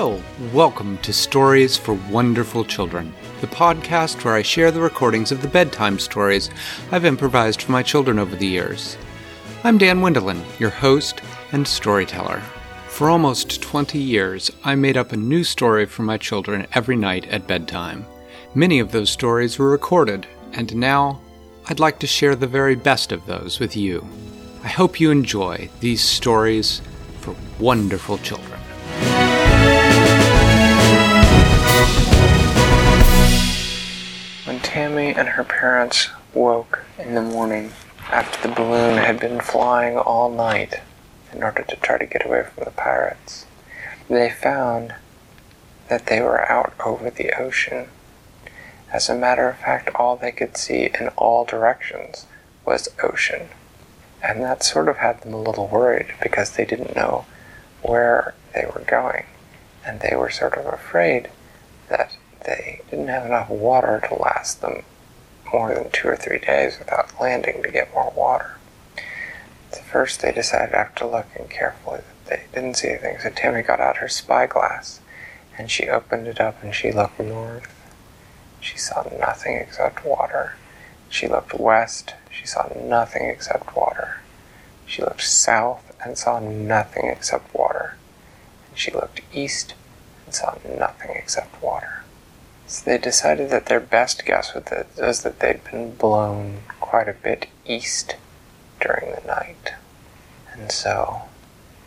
Hello, welcome to Stories for Wonderful Children, the podcast where I share the recordings of the bedtime stories I've improvised for my children over the years. I'm Dan Wendelin, your host and storyteller. For almost 20 years, I made up a new story for my children every night at bedtime. Many of those stories were recorded, and now I'd like to share the very best of those with you. I hope you enjoy these stories for wonderful children. Tammy and her parents woke in the morning after the balloon had been flying all night in order to try to get away from the pirates, they found that they were out over the ocean. As a matter of fact, all they could see in all directions was ocean. And that sort of had them a little worried because they didn't know where they were going. And they were sort of afraid that they didn't have enough water to last them more than two or three days without landing to get more water. At first, they decided after looking carefully that they didn't see anything, so Tammy got out her spyglass and she opened it up and she looked north. She saw nothing except water. She looked west. She saw nothing except water. She looked south and saw nothing except water. And she looked east and saw nothing except water. So they decided that their best guess was that they'd been blown quite a bit east during the night. And so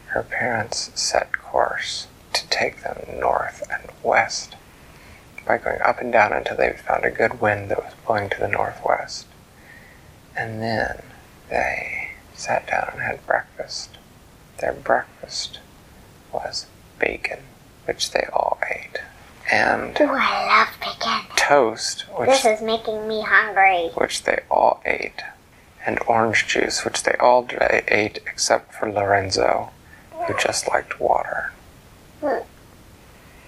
her parents set course to take them north and west by going up and down until they found a good wind that was blowing to the northwest. And then they sat down and had breakfast. Their breakfast was bacon, which they all ate and Ooh, I love bacon. toast, which This is making me hungry. which they all ate, and orange juice, which they all dra- ate except for Lorenzo, who just liked water. Hmm.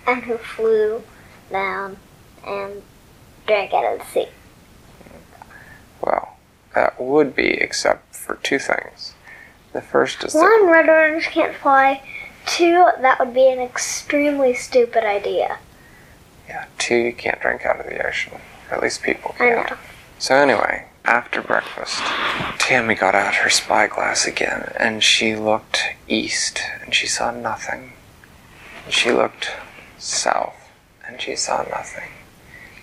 And who flew down and drank out of the sea. Well, that would be except for two things. The first is that One, roadrunner can't fly. Two, that would be an extremely stupid idea. Yeah, two you can't drink out of the ocean. At least people can't. So anyway, after breakfast, Tammy got out her spyglass again, and she looked east, and she saw nothing. And she looked south, and she saw nothing.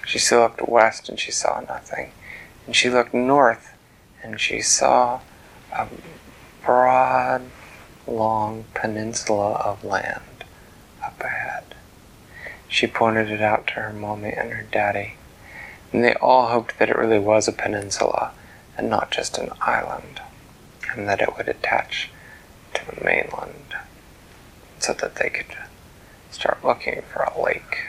She still looked west, and she saw nothing. And she looked north, and she saw a broad, long peninsula of land up ahead. She pointed it out to her mommy and her daddy and they all hoped that it really was a peninsula and not just an island, and that it would attach to the mainland so that they could start looking for a lake.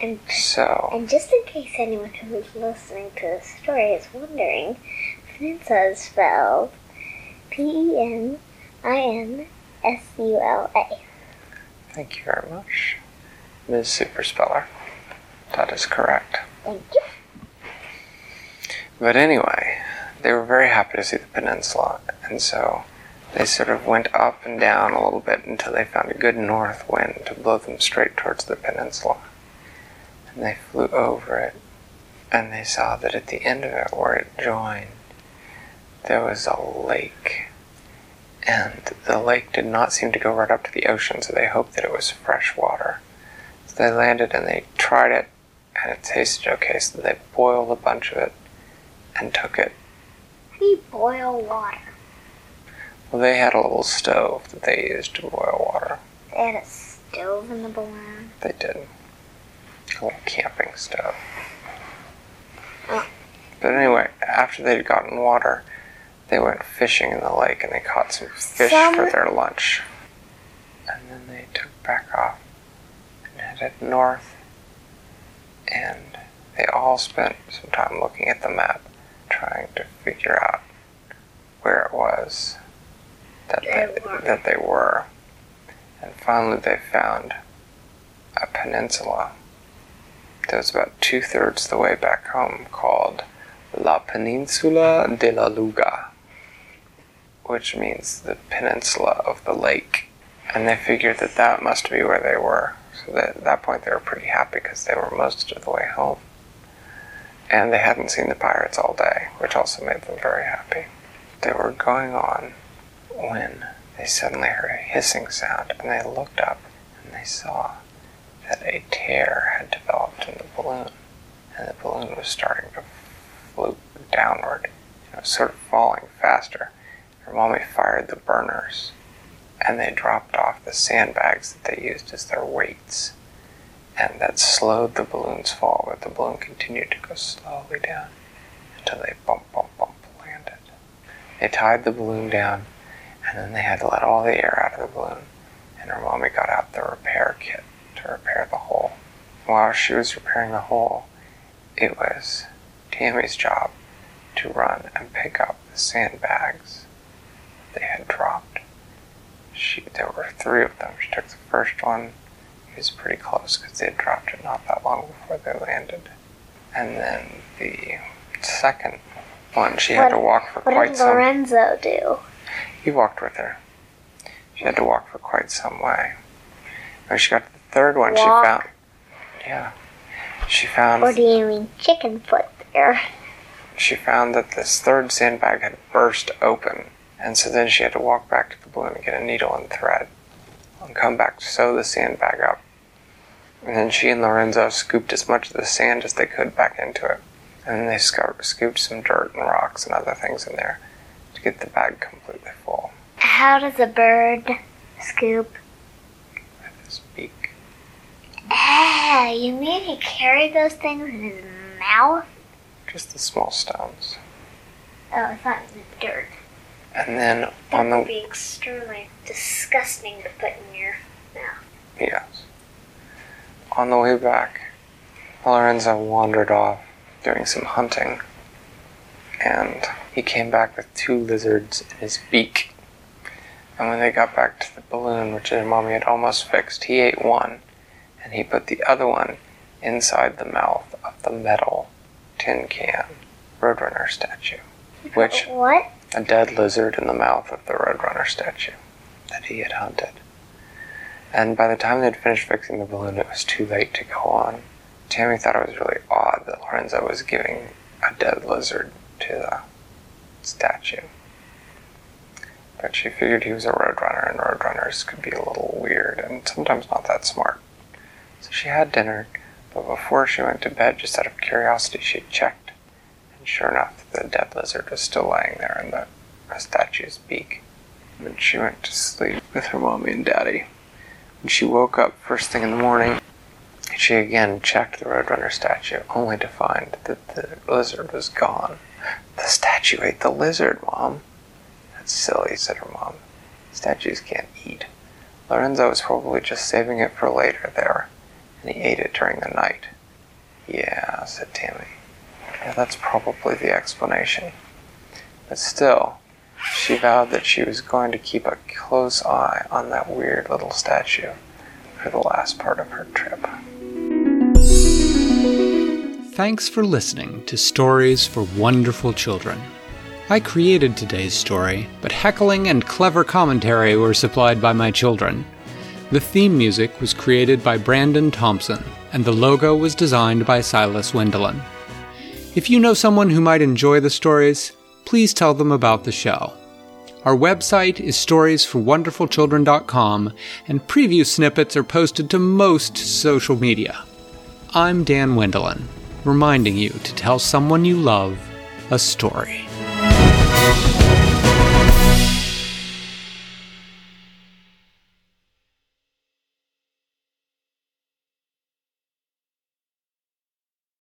And So, and just in case anyone who's listening to the story is wondering, peninsula is spelled P E N I N S U L A. thank you very much, Ms. Superspeller. That is correct. Thank you. But anyway, they were very happy to see the peninsula, and so they sort of went up and down a little bit until they found a good north wind to blow them straight towards the peninsula. And they flew over it, and they saw that at the end of it, where it joined, there was a lake. And the lake did not seem to go right up to the ocean, so they hoped that it was fresh water. So they landed and they tried it, and it tasted okay, so they boiled a bunch of it and took it. How do you boil water? Well, they had a little stove that they used to boil water. They had a stove in the balloon. They did. A little camping stove. Oh. But anyway, after they'd gotten water, they went fishing in the lake and they caught some fish Some- for their lunch. And then they took back off headed north. And they all spent some time looking at the map, trying to figure out where it was that They that they were. And finally, they found a peninsula that was about two thirds the way back home called La Peninsula de la Luga, which means the peninsula of the lake. And they figured that that must be where they were. So that, at that point, they were pretty happy because they were most of the way home. And they hadn't seen the pirates all day, which also made them very happy. They were going on when they suddenly heard a hissing sound and they looked up and they saw that a tear had developed in the balloon. And the balloon was starting to float downward, you know, sort of falling faster. Her mommy fired the burners and they dropped off the sandbags that they used as their weights. And that slowed the balloon's fall, but the balloon continued to go slowly down until they bump, bump, bump landed. They tied the balloon down, and then they had to let all the air out of the balloon. And her mommy got out the repair kit to repair the hole. While she was repairing the hole, it was Tammy's job to run and pick up the sandbags they had dropped. She, there were three of them. She took the first one. He was pretty close because they had dropped it not that long before they landed. And then the second one, she had to walk for quite some. What did. Lorenzo do? He walked with her. She had to walk for quite some way. When she got to the third one, she Walk? found. Yeah. She found. Or do you mean chicken foot there? she found that this third sandbag had burst open, and so then she had to walk back to the balloon and get a needle and thread, and come back to sew the sandbag up. And then she and Lorenzo scooped as much of the sand as they could back into it, and then they sco- scooped some dirt and rocks and other things in there to get the bag completely full How does a bird scoop? with his beak. Ah, you mean he carried those things in his mouth? Just the small stones. Oh, I thought it was dirt. And then That on would the be extremely disgusting to put in your mouth. Yes. On the way back, Lorenzo wandered off doing some hunting, and he came back with two lizards in his beak. And when they got back to the balloon, which his mommy had almost fixed, he ate one, and he put the other one inside the mouth of the metal tin can Roadrunner statue, which What? A dead lizard in the mouth of the Roadrunner statue that he had hunted. And by the time they'd finished fixing the balloon, it was too late to go on. Tammy thought it was really odd that Lorenzo was giving a dead lizard to the statue. But she figured he was a roadrunner, and roadrunners could be a little weird and sometimes not that smart. So she had dinner, but before she went to bed, just out of curiosity, she checked. Sure enough, the dead lizard was still lying there in the statue's beak. And she went to sleep with her mommy and daddy. When she woke up first thing in the morning, she again checked the Roadrunner statue, only to find that the lizard was gone. The statue ate the lizard, Mom. That's silly, said her mom. Statues can't eat. Lorenzo was probably just saving it for later there, and he ate it during the night. Yeah, said Tammy. Yeah, that's probably the explanation. But still, she vowed that she was going to keep a close eye on that weird little statue for the last part of her trip. Thanks for listening to Stories for Wonderful Children. I created today's story, but heckling and clever commentary were supplied by my children. The theme music was created by Brandon Thompson, and the logo was designed by Silas Wendelin. If you know someone who might enjoy the stories, please tell them about the show. Our website is storiesforwonderfulchildren.com, and preview snippets are posted to most social media. I'm Dan Wendelin, reminding you to tell someone you love a story.